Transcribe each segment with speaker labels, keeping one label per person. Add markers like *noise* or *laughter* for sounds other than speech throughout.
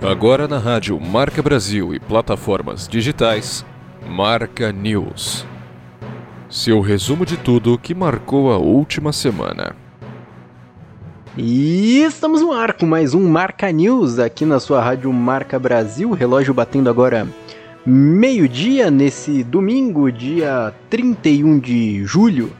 Speaker 1: Agora na rádio Marca Brasil e plataformas digitais, Marca News. Seu resumo de tudo que marcou a última semana.
Speaker 2: E estamos no ar com mais um Marca News aqui na sua rádio Marca Brasil, relógio batendo agora meio-dia nesse domingo, dia 31 de julho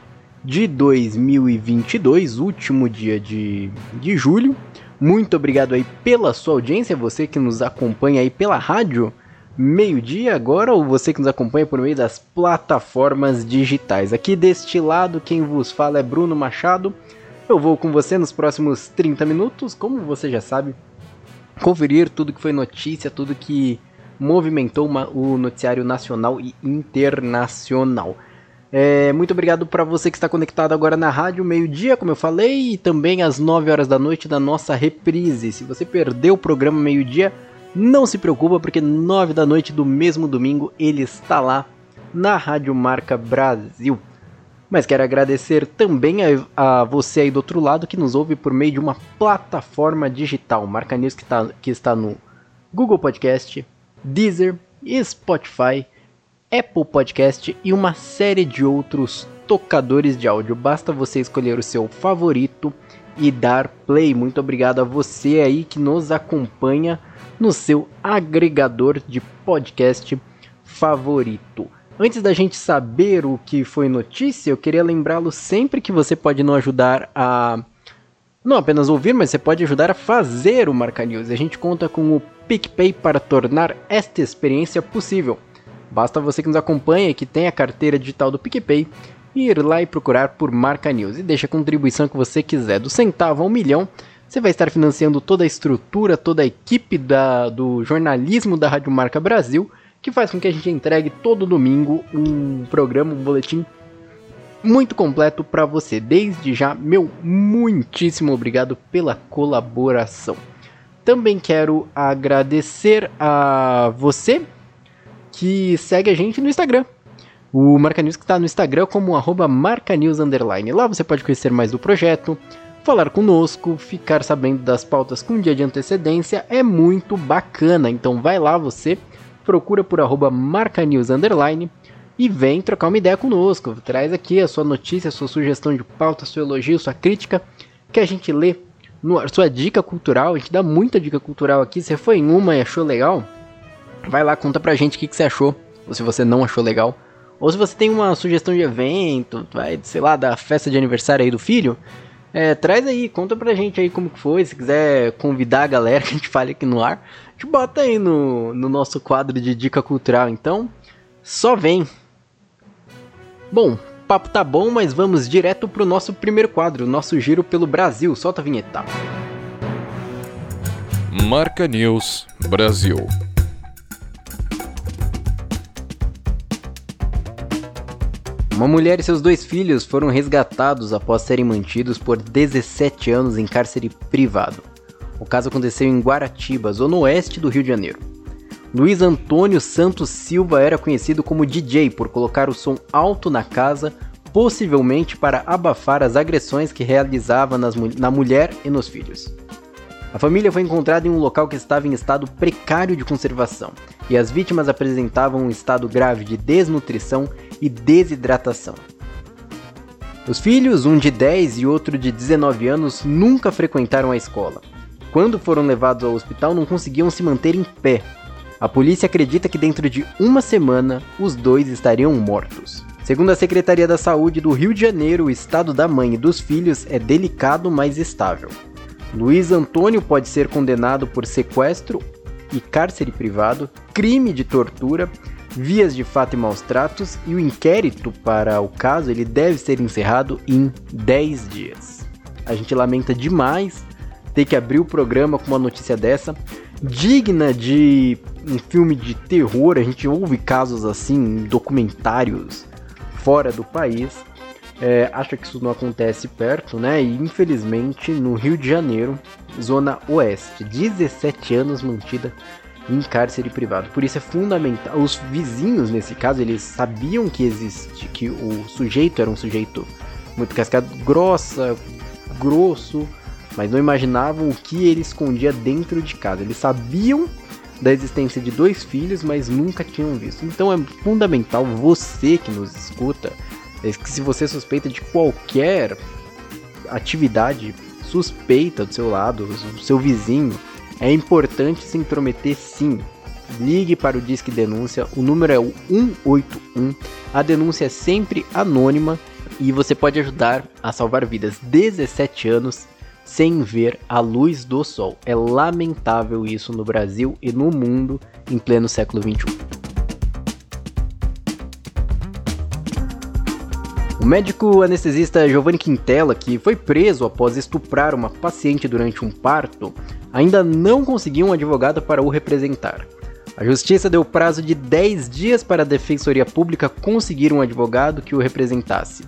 Speaker 2: de 2022, último dia de, de julho. Muito obrigado aí pela sua audiência, você que nos acompanha aí pela rádio meio-dia agora ou você que nos acompanha por meio das plataformas digitais. Aqui deste lado quem vos fala é Bruno Machado. Eu vou com você nos próximos 30 minutos, como você já sabe, conferir tudo que foi notícia, tudo que movimentou uma, o noticiário nacional e internacional. É, muito obrigado para você que está conectado agora na rádio, meio-dia, como eu falei, e também às 9 horas da noite da nossa reprise. Se você perdeu o programa meio-dia, não se preocupa, porque 9 da noite do mesmo domingo ele está lá na Rádio Marca Brasil. Mas quero agradecer também a, a, você aí do outro lado que nos ouve por meio de uma plataforma digital, Marca News que, tá, que está no Google Podcast, Deezer, Spotify Apple Podcast e uma série de outros tocadores de áudio. Basta você escolher o seu favorito e dar play. Muito obrigado a você aí que nos acompanha no seu agregador de podcast favorito. Antes da gente saber o que foi notícia, eu queria lembrá-lo sempre que você pode nos ajudar a não apenas ouvir, mas você pode ajudar a fazer o Marca News. A gente conta com o PicPay para tornar esta experiência possível. Basta você que nos acompanha que tem a carteira digital do PicPay ir lá e procurar por Marca News e deixa a contribuição que você quiser, do centavo ao milhão. Você vai estar financiando toda a estrutura, toda a equipe da, do jornalismo da Rádio Marca Brasil, que faz com que a gente entregue todo domingo um programa, um boletim muito completo para você. Desde já, meu muitíssimo obrigado pela colaboração. Também quero agradecer a você que segue a gente no Instagram. O Marca News que está no Instagram como arroba marcanews. Lá você pode conhecer mais do projeto, falar conosco, ficar sabendo das pautas com um dia de antecedência. É muito bacana. Então vai lá você, procura por arroba marcanews e vem trocar uma ideia conosco. Traz aqui a sua notícia, a sua sugestão de pauta, seu elogio, sua crítica, que a gente lê. No, sua dica cultural, a gente dá muita dica cultural aqui. Você foi em uma e achou legal? Vai lá, conta pra gente o que, que você achou, ou se você não achou legal. Ou se você tem uma sugestão de evento, vai, sei lá, da festa de aniversário aí do filho, é, traz aí, conta pra gente aí como que foi. Se quiser convidar a galera *laughs* que a gente fale aqui no ar, a gente bota aí no, no nosso quadro de dica cultural. Então, só vem. Bom, papo tá bom, mas vamos direto pro nosso primeiro quadro, nosso giro pelo Brasil. Solta a vinheta.
Speaker 1: Marca News Brasil.
Speaker 2: Uma mulher e seus dois filhos foram resgatados após serem mantidos por 17 anos em cárcere privado. O caso aconteceu em Guaratiba, zona oeste do Rio de Janeiro. Luiz Antônio Santos Silva era conhecido como DJ por colocar o som alto na casa, possivelmente para abafar as agressões que realizava nas, na mulher e nos filhos. A família foi encontrada em um local que estava em estado precário de conservação, e as vítimas apresentavam um estado grave de desnutrição e desidratação. Os filhos, um de 10 e outro de 19 anos, nunca frequentaram a escola. Quando foram levados ao hospital, não conseguiam se manter em pé. A polícia acredita que dentro de uma semana os dois estariam mortos. Segundo a Secretaria da Saúde do Rio de Janeiro, o estado da mãe e dos filhos é delicado, mas estável. Luiz Antônio pode ser condenado por sequestro e cárcere privado, crime de tortura, vias de fato e maus tratos e o inquérito para o caso ele deve ser encerrado em 10 dias. A gente lamenta demais ter que abrir o programa com uma notícia dessa, digna de um filme de terror. A gente ouve casos assim em documentários fora do país. É, acha que isso não acontece perto, né? E infelizmente no Rio de Janeiro, zona oeste, 17 anos mantida em cárcere privado. Por isso é fundamental. Os vizinhos, nesse caso, eles sabiam que existe, que o sujeito era um sujeito muito casca grossa, grosso, mas não imaginavam o que ele escondia dentro de casa. Eles sabiam da existência de dois filhos, mas nunca tinham visto. Então é fundamental você que nos escuta, é que se você suspeita de qualquer atividade suspeita do seu lado, do seu vizinho, é importante se intrometer sim. Ligue para o Disque Denúncia, o número é o 181. A denúncia é sempre anônima e você pode ajudar a salvar vidas. 17 anos sem ver a luz do sol. É lamentável isso no Brasil e no mundo em pleno século 21. Médico anestesista Giovanni Quintela, que foi preso após estuprar uma paciente durante um parto, ainda não conseguiu um advogado para o representar. A justiça deu prazo de 10 dias para a Defensoria Pública conseguir um advogado que o representasse.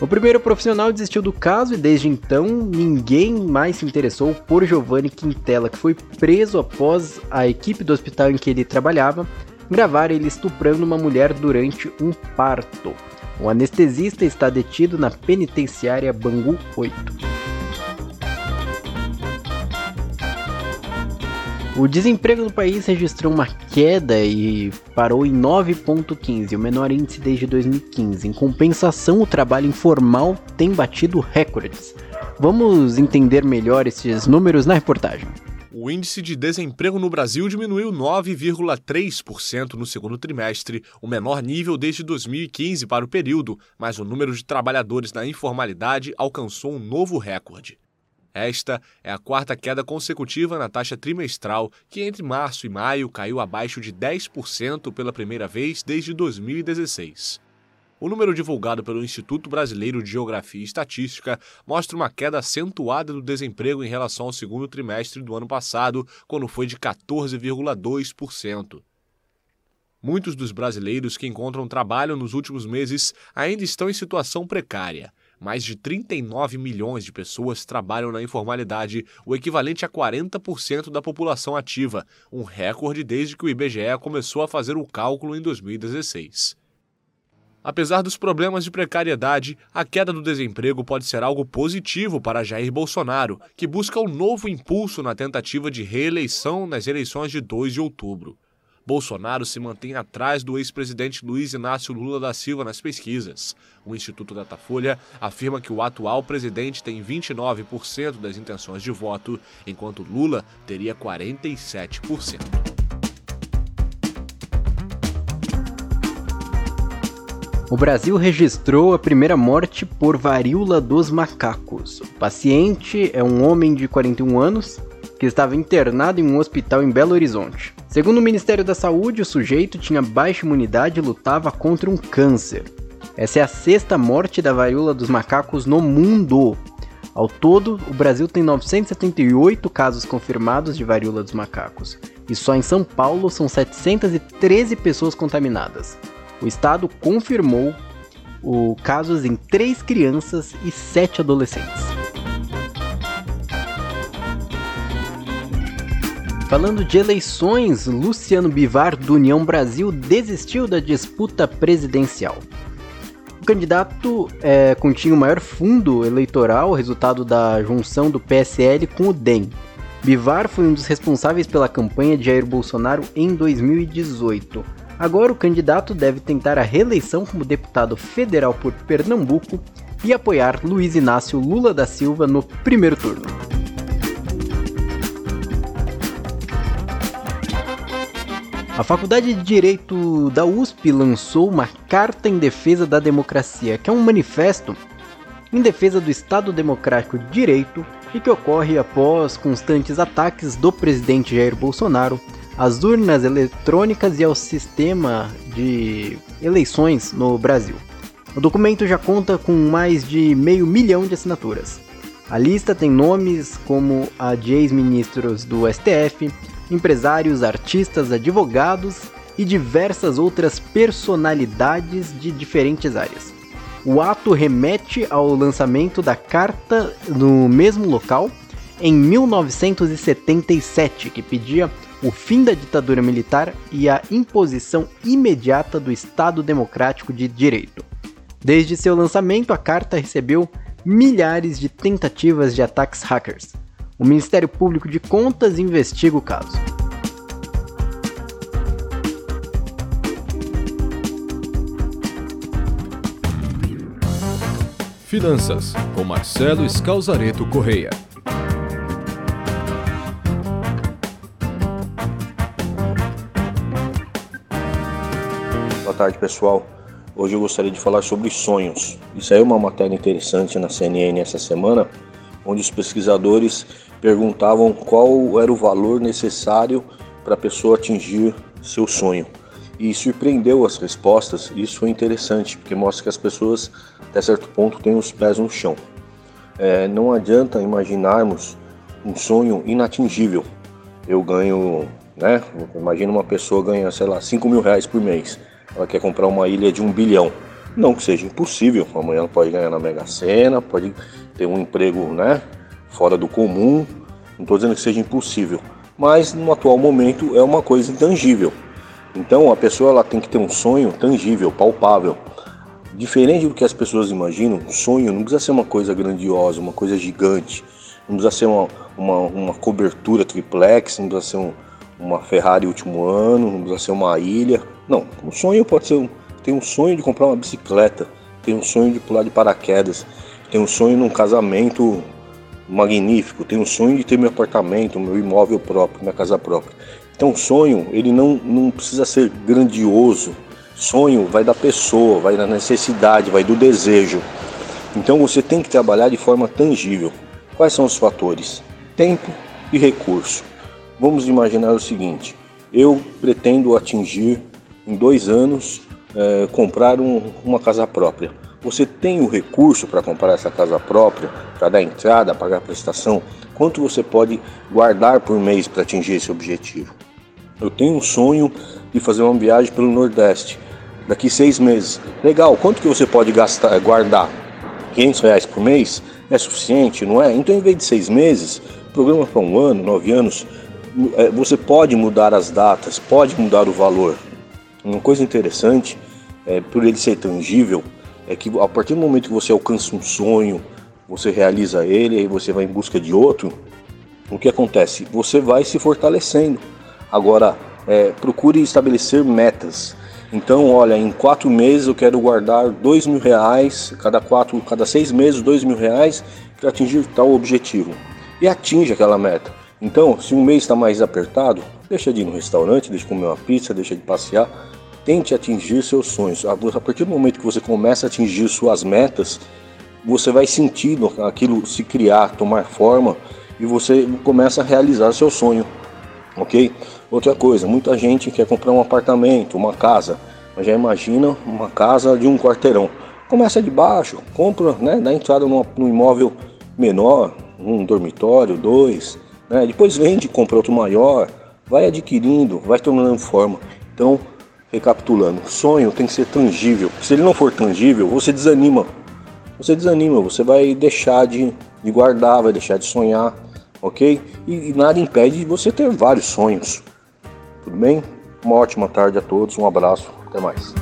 Speaker 2: O primeiro profissional desistiu do caso e desde então ninguém mais se interessou por Giovanni Quintela, que foi preso após a equipe do hospital em que ele trabalhava gravar ele estuprando uma mulher durante um parto. O anestesista está detido na penitenciária Bangu 8. O desemprego no país registrou uma queda e parou em 9,15, o menor índice desde 2015. Em compensação, o trabalho informal tem batido recordes. Vamos entender melhor esses números na reportagem.
Speaker 3: O índice de desemprego no Brasil diminuiu 9,3% no segundo trimestre, o menor nível desde 2015 para o período, mas o número de trabalhadores na informalidade alcançou um novo recorde. Esta é a quarta queda consecutiva na taxa trimestral, que entre março e maio caiu abaixo de 10% pela primeira vez desde 2016. O número divulgado pelo Instituto Brasileiro de Geografia e Estatística mostra uma queda acentuada do desemprego em relação ao segundo trimestre do ano passado, quando foi de 14,2%. Muitos dos brasileiros que encontram trabalho nos últimos meses ainda estão em situação precária. Mais de 39 milhões de pessoas trabalham na informalidade, o equivalente a 40% da população ativa, um recorde desde que o IBGE começou a fazer o cálculo em 2016. Apesar dos problemas de precariedade, a queda do desemprego pode ser algo positivo para Jair Bolsonaro, que busca um novo impulso na tentativa de reeleição nas eleições de 2 de outubro. Bolsonaro se mantém atrás do ex-presidente Luiz Inácio Lula da Silva nas pesquisas. O Instituto Datafolha afirma que o atual presidente tem 29% das intenções de voto, enquanto Lula teria 47%.
Speaker 2: O Brasil registrou a primeira morte por varíola dos macacos. O paciente é um homem de 41 anos que estava internado em um hospital em Belo Horizonte. Segundo o Ministério da Saúde, o sujeito tinha baixa imunidade e lutava contra um câncer. Essa é a sexta morte da varíola dos macacos no mundo. Ao todo, o Brasil tem 978 casos confirmados de varíola dos macacos, e só em São Paulo são 713 pessoas contaminadas. O estado confirmou o casos em três crianças e sete adolescentes. Falando de eleições, Luciano Bivar do União Brasil desistiu da disputa presidencial. O candidato é, continha o maior fundo eleitoral, resultado da junção do PSL com o DEM. Bivar foi um dos responsáveis pela campanha de Jair Bolsonaro em 2018. Agora o candidato deve tentar a reeleição como deputado federal por Pernambuco e apoiar Luiz Inácio Lula da Silva no primeiro turno. A Faculdade de Direito da USP lançou uma Carta em Defesa da Democracia, que é um manifesto em defesa do Estado Democrático de Direito e que ocorre após constantes ataques do presidente Jair Bolsonaro às urnas eletrônicas e ao sistema de eleições no Brasil. O documento já conta com mais de meio milhão de assinaturas. A lista tem nomes como a de ex-ministros do STF, empresários, artistas, advogados e diversas outras personalidades de diferentes áreas. O ato remete ao lançamento da carta no mesmo local em 1977, que pedia o fim da ditadura militar e a imposição imediata do Estado Democrático de Direito. Desde seu lançamento, a carta recebeu milhares de tentativas de ataques hackers. O Ministério Público de Contas investiga o caso.
Speaker 1: Finanças, com Marcelo Scalzareto Correia.
Speaker 4: Tarde, pessoal. Hoje eu gostaria de falar sobre sonhos. Isso aí é uma matéria interessante na CNN essa semana, onde os pesquisadores perguntavam qual era o valor necessário para a pessoa atingir seu sonho. E surpreendeu as respostas, isso foi interessante, porque mostra que as pessoas, até certo ponto, têm os pés no chão. É, não adianta imaginarmos um sonho inatingível. Eu ganho, né? Imagina uma pessoa ganha, sei lá, 5 mil reais por mês ela quer comprar uma ilha de um bilhão. Não que seja impossível, amanhã ela pode ganhar na Mega Sena, pode ter um emprego né, fora do comum, não estou dizendo que seja impossível, mas no atual momento é uma coisa intangível. Então a pessoa ela tem que ter um sonho tangível, palpável. Diferente do que as pessoas imaginam, sonho não precisa ser uma coisa grandiosa, uma coisa gigante, não precisa ser uma, uma, uma cobertura triplex, não precisa ser um, uma Ferrari último ano, não precisa ser uma ilha. Não, um sonho pode ser um, tem um sonho de comprar uma bicicleta, tem um sonho de pular de paraquedas, tem um sonho num casamento magnífico, tem um sonho de ter meu apartamento, meu imóvel próprio, minha casa própria. Então, sonho, ele não, não precisa ser grandioso. Sonho vai da pessoa, vai da necessidade, vai do desejo. Então, você tem que trabalhar de forma tangível. Quais são os fatores? Tempo e recurso. Vamos imaginar o seguinte: eu pretendo atingir em dois anos é, comprar um, uma casa própria. Você tem o recurso para comprar essa casa própria, para dar entrada, pagar prestação? Quanto você pode guardar por mês para atingir esse objetivo? Eu tenho um sonho de fazer uma viagem pelo Nordeste daqui seis meses. Legal, quanto que você pode gastar, guardar? 500 reais por mês? É suficiente, não é? Então, em vez de seis meses, programa para um ano, nove anos, é, você pode mudar as datas, pode mudar o valor. Uma coisa interessante, é, por ele ser tangível, é que a partir do momento que você alcança um sonho, você realiza ele, aí você vai em busca de outro, o que acontece? Você vai se fortalecendo. Agora, é, procure estabelecer metas. Então, olha, em quatro meses eu quero guardar dois mil reais, cada quatro, cada seis meses dois mil reais para atingir tal objetivo. E atinge aquela meta. Então, se um mês está mais apertado, deixa de ir no restaurante, deixa de comer uma pizza, deixa de passear. Tente atingir seus sonhos. A partir do momento que você começa a atingir suas metas, você vai sentindo aquilo se criar, tomar forma e você começa a realizar seu sonho. Ok? Outra coisa, muita gente quer comprar um apartamento, uma casa, mas já imagina uma casa de um quarteirão. Começa de baixo, compra, né, dá entrada num, num imóvel menor, um dormitório, dois, né? Depois vende, compra outro maior, vai adquirindo, vai tomando forma. Então, recapitulando, sonho tem que ser tangível. Se ele não for tangível, você desanima. Você desanima, você vai deixar de, de guardar, vai deixar de sonhar, ok? E, e nada impede de você ter vários sonhos. Tudo bem? Uma ótima tarde a todos, um abraço, até mais.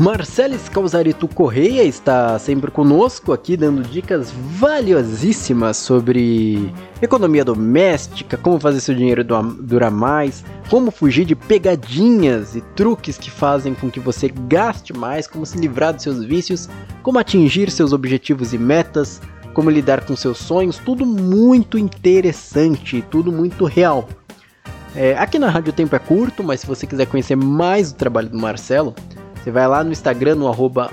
Speaker 2: Marcelo Calzarito Correia está sempre conosco aqui dando dicas valiosíssimas sobre economia doméstica, como fazer seu dinheiro durar mais, como fugir de pegadinhas e truques que fazem com que você gaste mais, como se livrar dos seus vícios, como atingir seus objetivos e metas, como lidar com seus sonhos, tudo muito interessante, tudo muito real. É, aqui na Rádio Tempo é curto, mas se você quiser conhecer mais do trabalho do Marcelo, você vai lá no Instagram, no arroba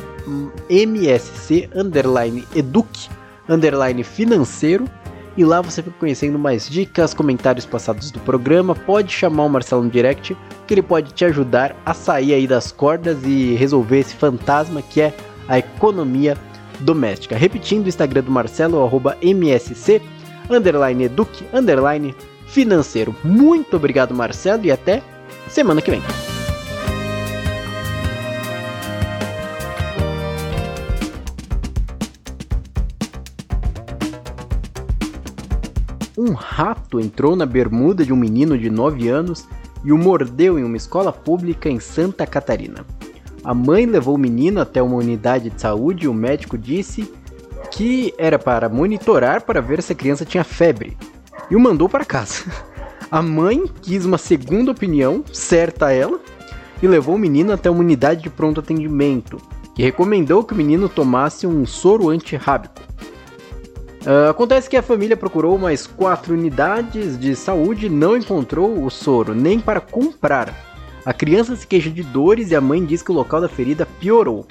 Speaker 2: msc, underline educ, underline financeiro, e lá você fica conhecendo mais dicas, comentários passados do programa, pode chamar o Marcelo no direct, que ele pode te ajudar a sair aí das cordas e resolver esse fantasma que é a economia doméstica. Repetindo o Instagram do Marcelo, arroba msc, underline educ, underline financeiro. Muito obrigado, Marcelo, e até semana que vem. Um rato entrou na bermuda de um menino de 9 anos e o mordeu em uma escola pública em Santa Catarina. A mãe levou o menino até uma unidade de saúde e o médico disse que era para monitorar para ver se a criança tinha febre e o mandou para casa. A mãe quis uma segunda opinião, certa ela, e levou o menino até uma unidade de pronto atendimento, que recomendou que o menino tomasse um soro antirrábico. Uh, acontece que a família procurou mais quatro unidades de saúde e não encontrou o soro, nem para comprar. A criança se queixa de dores e a mãe diz que o local da ferida piorou.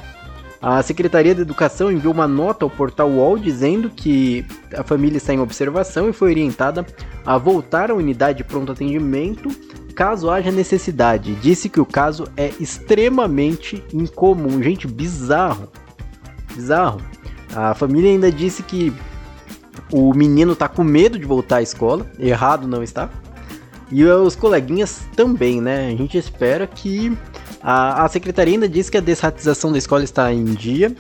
Speaker 2: A Secretaria de Educação enviou uma nota ao portal UOL dizendo que a família está em observação e foi orientada a voltar à unidade de pronto atendimento caso haja necessidade. Disse que o caso é extremamente incomum. Gente, bizarro. Bizarro. A família ainda disse que o menino está com medo de voltar à escola. Errado não está. E os coleguinhas também, né? A gente espera que a, a secretaria ainda diz que a desratização da escola está em dia.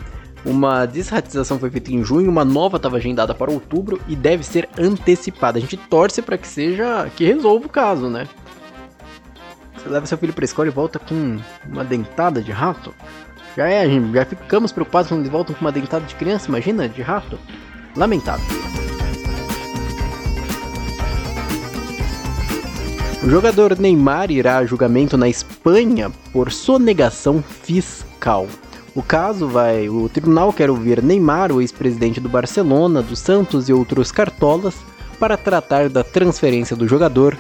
Speaker 2: Uma desratização foi feita em junho, uma nova estava agendada para outubro e deve ser antecipada. A gente torce para que seja que resolva o caso, né? Você leva seu filho para a escola e volta com uma dentada de rato? Já é, já ficamos preocupados quando eles voltam com uma dentada de criança, imagina, de rato? Lamentável. O jogador Neymar irá a julgamento na Espanha por sonegação fiscal. O caso vai. O tribunal quer ouvir Neymar, o ex-presidente do Barcelona, do Santos e outros cartolas para tratar da transferência do jogador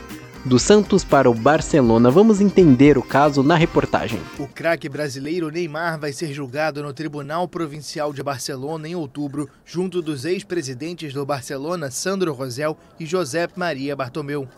Speaker 2: do Santos para o Barcelona. Vamos entender o caso na reportagem.
Speaker 5: O craque brasileiro Neymar vai ser julgado no Tribunal Provincial de Barcelona em outubro, junto dos ex-presidentes do Barcelona, Sandro Rosel e José Maria Bartomeu.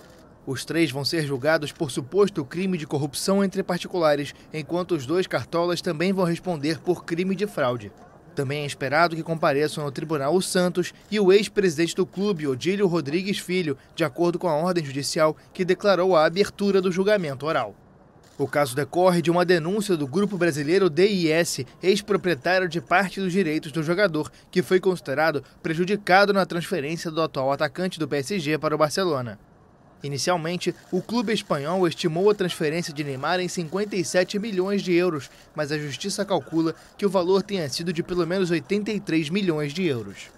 Speaker 5: Os três vão ser julgados por suposto crime de corrupção entre particulares, enquanto os dois cartolas também vão responder por crime de fraude. Também é esperado que compareçam ao tribunal o Santos e o ex-presidente do clube, Odílio Rodrigues Filho, de acordo com a ordem judicial que declarou a abertura do julgamento oral. O caso decorre de uma denúncia do grupo brasileiro DIS, ex-proprietário de parte dos direitos do jogador, que foi considerado prejudicado na transferência do atual atacante do PSG para o Barcelona. Inicialmente, o clube espanhol estimou a transferência de Neymar em 57 milhões de euros, mas a justiça calcula que o valor tenha sido de pelo menos 83 milhões de euros.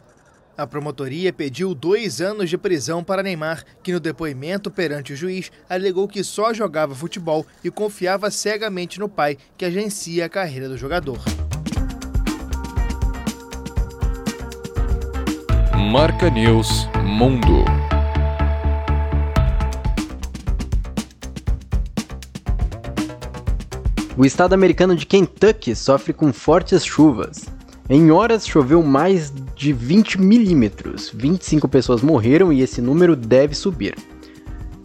Speaker 5: A promotoria pediu dois anos de prisão para Neymar, que no depoimento perante o juiz alegou que só jogava futebol e confiava cegamente no pai, que agencia a carreira do jogador.
Speaker 1: Marca News Mundo.
Speaker 2: O estado americano de Kentucky sofre com fortes chuvas. Em horas choveu mais de 20 milímetros, 25 pessoas morreram e esse número deve subir.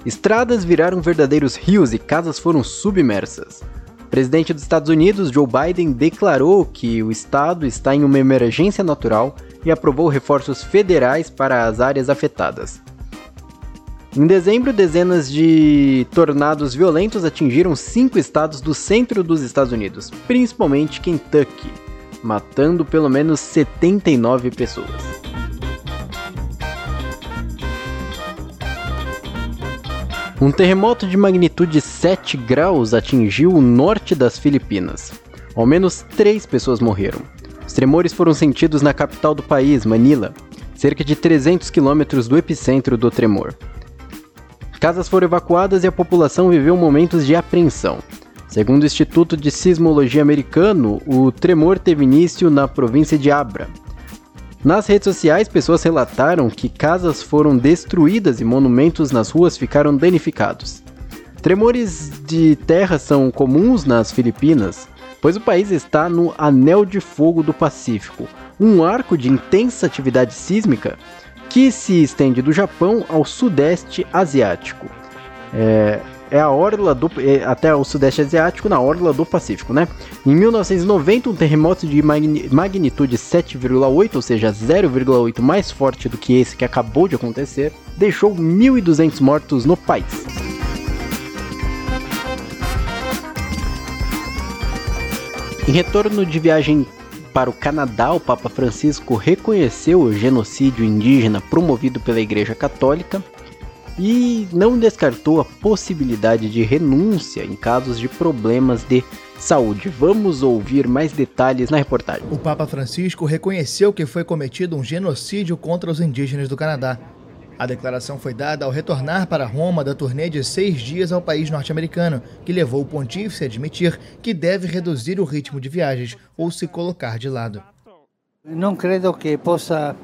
Speaker 2: Estradas viraram verdadeiros rios e casas foram submersas. O presidente dos Estados Unidos, Joe Biden, declarou que o estado está em uma emergência natural e aprovou reforços federais para as áreas afetadas. Em dezembro, dezenas de tornados violentos atingiram cinco estados do centro dos Estados Unidos, principalmente Kentucky, matando pelo menos 79 pessoas. Um terremoto de magnitude 7 graus atingiu o norte das Filipinas. Ao menos três pessoas morreram. Os tremores foram sentidos na capital do país, Manila, cerca de 300 quilômetros do epicentro do tremor. Casas foram evacuadas e a população viveu momentos de apreensão. Segundo o Instituto de Sismologia Americano, o tremor teve início na província de Abra. Nas redes sociais, pessoas relataram que casas foram destruídas e monumentos nas ruas ficaram danificados. Tremores de terra são comuns nas Filipinas, pois o país está no Anel de Fogo do Pacífico, um arco de intensa atividade sísmica que se estende do Japão ao Sudeste Asiático. É, é a orla do é, até o Sudeste Asiático na orla do Pacífico, né? Em 1990, um terremoto de magnitude 7,8, ou seja, 0,8 mais forte do que esse que acabou de acontecer, deixou 1.200 mortos no país. Em retorno de viagem para o Canadá, o Papa Francisco reconheceu o genocídio indígena promovido pela Igreja Católica e não descartou a possibilidade de renúncia em casos de problemas de saúde. Vamos ouvir mais detalhes na reportagem.
Speaker 5: O Papa Francisco reconheceu que foi cometido um genocídio contra os indígenas do Canadá. A declaração foi dada ao retornar para Roma da turnê de seis dias ao país norte-americano, que levou o pontífice a admitir que deve reduzir o ritmo de viagens ou se colocar de lado.
Speaker 6: Não credo que possa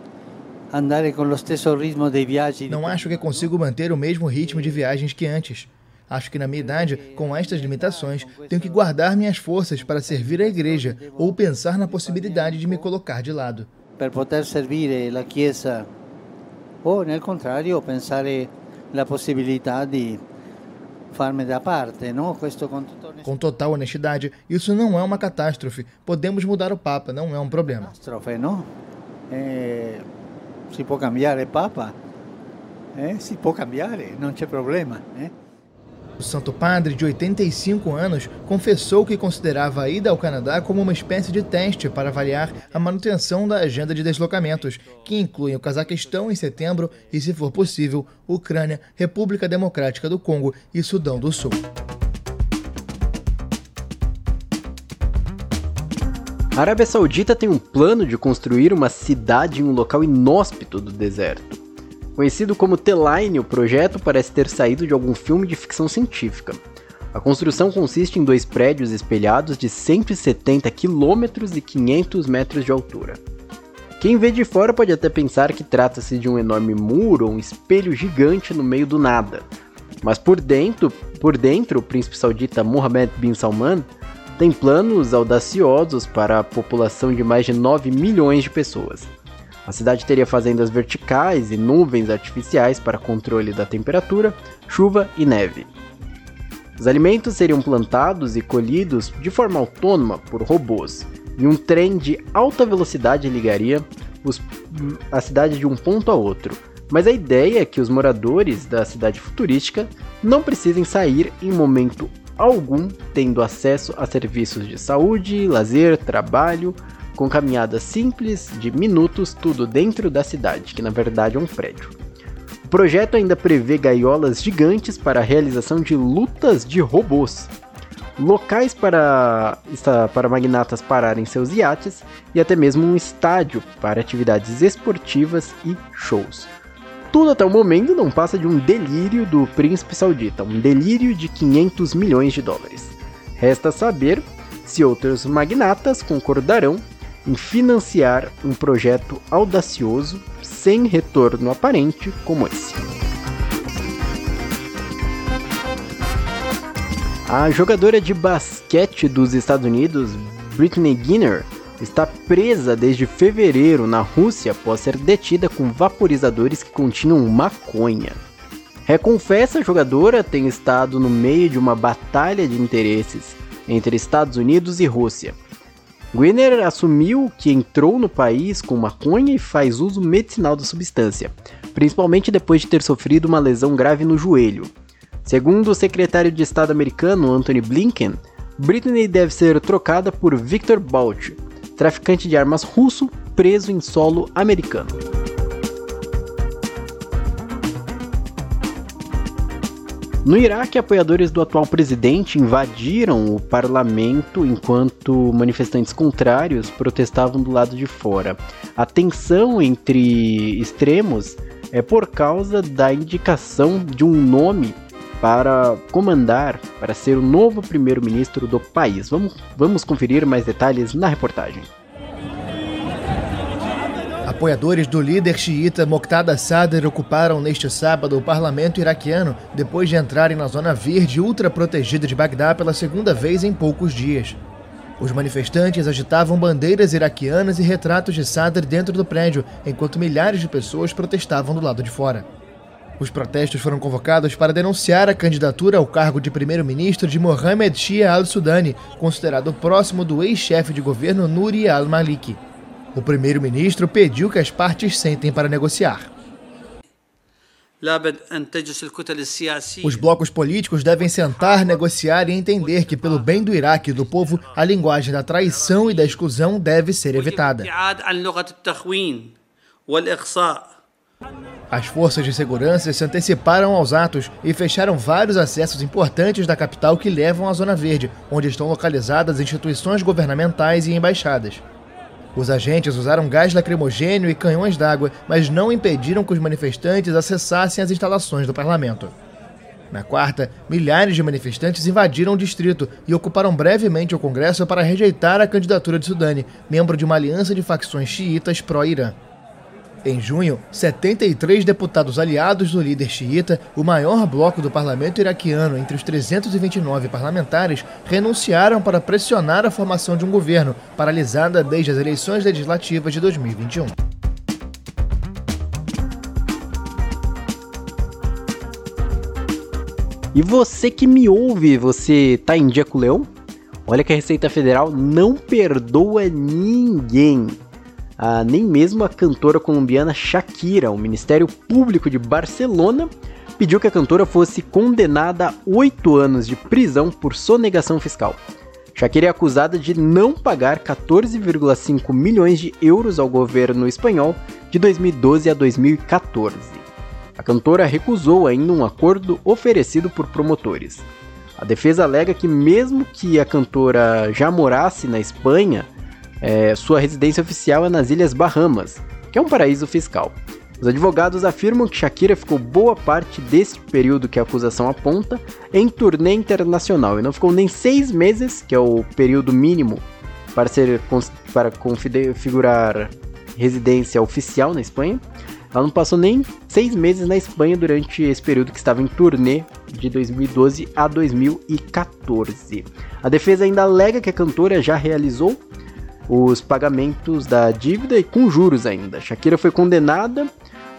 Speaker 6: andar com o stesso ritmo de viagem.
Speaker 5: Não acho que consigo manter o mesmo ritmo de viagens que antes. Acho que na minha idade, com estas limitações, tenho que guardar minhas forças para servir a igreja ou pensar na possibilidade de me colocar de lado.
Speaker 6: Para poder servir a Chiesa ou, nel contrario, pensare la possibilità di farmi da parte, no? Questo
Speaker 5: com, com total honestidade, isso não é uma catástrofe. Podemos mudar o Papa, não é um problema.
Speaker 6: Catástrofe, não? Eh, si può cambiare Papa? Eh, si può cambiare, non c'è problema. Eh?
Speaker 5: O Santo Padre, de 85 anos, confessou que considerava a ida ao Canadá como uma espécie de teste para avaliar a manutenção da agenda de deslocamentos, que incluem o Cazaquistão em setembro e, se for possível, Ucrânia, República Democrática do Congo e Sudão do Sul.
Speaker 2: A Arábia Saudita tem um plano de construir uma cidade em um local inóspito do deserto. Conhecido como T-Line, o projeto parece ter saído de algum filme de ficção científica. A construção consiste em dois prédios espelhados de 170 quilômetros e 500 metros de altura. Quem vê de fora pode até pensar que trata-se de um enorme muro ou um espelho gigante no meio do nada. Mas por dentro, por dentro, o príncipe saudita Mohammed bin Salman tem planos audaciosos para a população de mais de 9 milhões de pessoas. A cidade teria fazendas verticais e nuvens artificiais para controle da temperatura, chuva e neve. Os alimentos seriam plantados e colhidos de forma autônoma por robôs, e um trem de alta velocidade ligaria os, a cidade de um ponto a outro. Mas a ideia é que os moradores da cidade futurística não precisem sair em momento algum, tendo acesso a serviços de saúde, lazer, trabalho, com caminhadas simples de minutos, tudo dentro da cidade, que na verdade é um prédio. O projeto ainda prevê gaiolas gigantes para a realização de lutas de robôs, locais para, para magnatas pararem seus iates e até mesmo um estádio para atividades esportivas e shows. Tudo até o momento não passa de um delírio do príncipe saudita, um delírio de 500 milhões de dólares. Resta saber se outros magnatas concordarão em financiar um projeto audacioso sem retorno aparente como esse. A jogadora de basquete dos Estados Unidos, Britney Griner, está presa desde fevereiro na Rússia após ser detida com vaporizadores que continham maconha. Reconfessa a jogadora tem estado no meio de uma batalha de interesses entre Estados Unidos e Rússia, Gwynner assumiu que entrou no país com maconha e faz uso medicinal da substância, principalmente depois de ter sofrido uma lesão grave no joelho. Segundo o secretário de Estado americano Anthony Blinken, Britney deve ser trocada por Victor Bout, traficante de armas russo preso em solo americano. No Iraque, apoiadores do atual presidente invadiram o parlamento enquanto manifestantes contrários protestavam do lado de fora. A tensão entre extremos é por causa da indicação de um nome para comandar, para ser o novo primeiro-ministro do país. Vamos, vamos conferir mais detalhes na reportagem.
Speaker 5: Apoiadores do líder xiita Moqtada Sadr ocuparam neste sábado o parlamento iraquiano depois de entrarem na zona verde ultra-protegida de Bagdá pela segunda vez em poucos dias. Os manifestantes agitavam bandeiras iraquianas e retratos de Sadr dentro do prédio, enquanto milhares de pessoas protestavam do lado de fora. Os protestos foram convocados para denunciar a candidatura ao cargo de primeiro-ministro de Mohamed Shia al-Sudani, considerado próximo do ex-chefe de governo Nuri al-Maliki. O primeiro-ministro pediu que as partes sentem para negociar. Os blocos políticos devem sentar, negociar e entender que, pelo bem do Iraque e do povo, a linguagem da traição e da exclusão deve ser evitada. As forças de segurança se anteciparam aos atos e fecharam vários acessos importantes da capital que levam à Zona Verde, onde estão localizadas instituições governamentais e embaixadas. Os agentes usaram gás lacrimogênio e canhões d'água, mas não impediram que os manifestantes acessassem as instalações do parlamento. Na quarta, milhares de manifestantes invadiram o distrito e ocuparam brevemente o Congresso para rejeitar a candidatura de Sudani, membro de uma aliança de facções xiitas pró-Irã. Em junho, 73 deputados aliados do líder xiita, o maior bloco do parlamento iraquiano entre os 329 parlamentares, renunciaram para pressionar a formação de um governo, paralisada desde as eleições legislativas de 2021.
Speaker 2: E você que me ouve, você tá em dia com o leão? Olha que a Receita Federal não perdoa ninguém ah, nem mesmo a cantora colombiana Shakira. O Ministério Público de Barcelona pediu que a cantora fosse condenada a oito anos de prisão por sonegação fiscal. Shakira é acusada de não pagar 14,5 milhões de euros ao governo espanhol de 2012 a 2014. A cantora recusou ainda um acordo oferecido por promotores. A defesa alega que, mesmo que a cantora já morasse na Espanha, é, sua residência oficial é nas Ilhas Bahamas, que é um paraíso fiscal. Os advogados afirmam que Shakira ficou boa parte desse período que a acusação aponta em turnê internacional e não ficou nem seis meses, que é o período mínimo para ser para configurar residência oficial na Espanha. Ela não passou nem seis meses na Espanha durante esse período que estava em turnê de 2012 a 2014. A defesa ainda alega que a cantora já realizou os pagamentos da dívida e com juros ainda. Shakira foi condenada,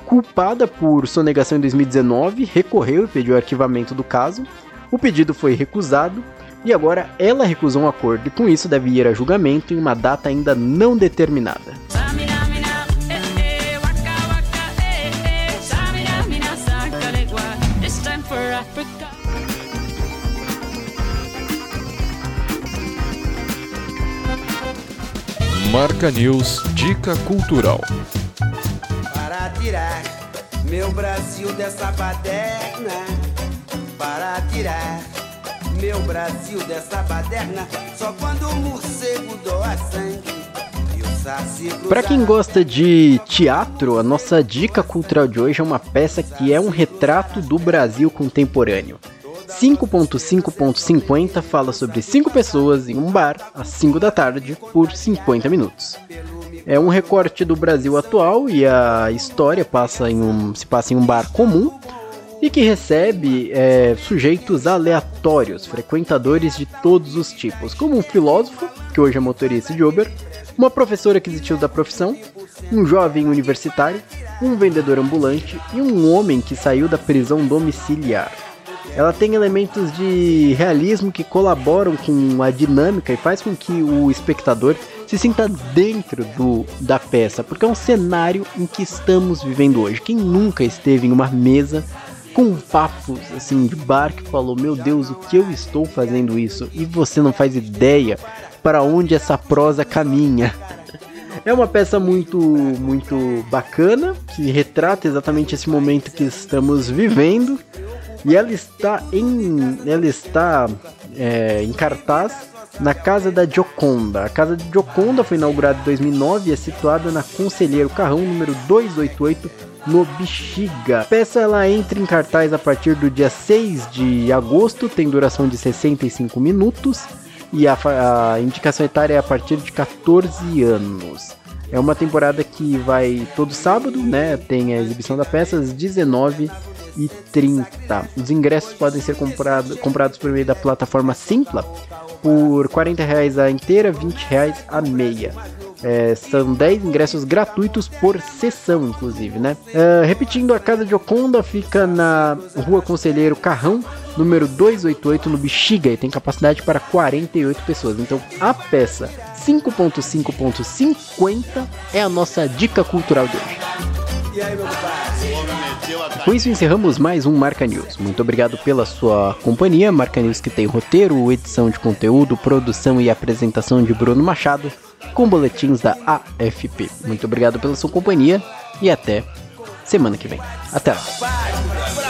Speaker 2: culpada por sonegação em 2019, recorreu e pediu arquivamento do caso. O pedido foi recusado e agora ela recusou um acordo e com isso deve ir a julgamento em uma data ainda não determinada.
Speaker 1: Marca News Dica Cultural.
Speaker 7: Para tirar meu Brasil dessa baderna. Para tirar meu Brasil dessa baderna. Só quando o morcego doa sangue.
Speaker 2: Para quem gosta de teatro, a nossa dica cultural de hoje é uma peça que é um retrato do Brasil contemporâneo. 5.5.50 fala sobre 5 pessoas em um bar às 5 da tarde por 50 minutos. É um recorte do Brasil atual e a história passa em um, se passa em um bar comum e que recebe é, sujeitos aleatórios, frequentadores de todos os tipos, como um filósofo, que hoje é motorista de Uber, uma professora que desistiu da profissão, um jovem universitário, um vendedor ambulante e um homem que saiu da prisão domiciliar. Ela tem elementos de realismo que colaboram com a dinâmica e faz com que o espectador se sinta dentro do, da peça, porque é um cenário em que estamos vivendo hoje. Quem nunca esteve em uma mesa com papos assim de bar que falou: Meu Deus, o que eu estou fazendo isso? E você não faz ideia para onde essa prosa caminha. *laughs* É uma peça muito, muito bacana que retrata exatamente esse momento que estamos vivendo e ela está em, ela está é, em cartaz na Casa da Gioconda. A Casa de Gioconda foi inaugurada em 2009 e é situada na Conselheiro Carrão, número 288, no Bexiga. A peça ela entra em cartaz a partir do dia 6 de agosto, tem duração de 65 minutos e a, a indicação etária é a partir de 14 anos. É uma temporada que vai todo sábado, né? Tem a exibição da peça às 19 e 30. Os ingressos podem ser comprado, comprados por meio da plataforma Simpla por 40 reais a inteira, 20 reais a meia. É, são 10 ingressos gratuitos por sessão, inclusive, né? É, repetindo, a Casa de Oconda fica na Rua Conselheiro Carrão, número 288, no Bexiga, e tem capacidade para 48 pessoas. Então, a peça 5.5.50 é a nossa dica cultural de hoje. Com isso encerramos mais um Marca News. Muito obrigado pela sua companhia. Marca News que tem roteiro, edição de conteúdo, produção e apresentação de Bruno Machado, com boletins da AFP. Muito obrigado pela sua companhia e até semana que vem. Até lá.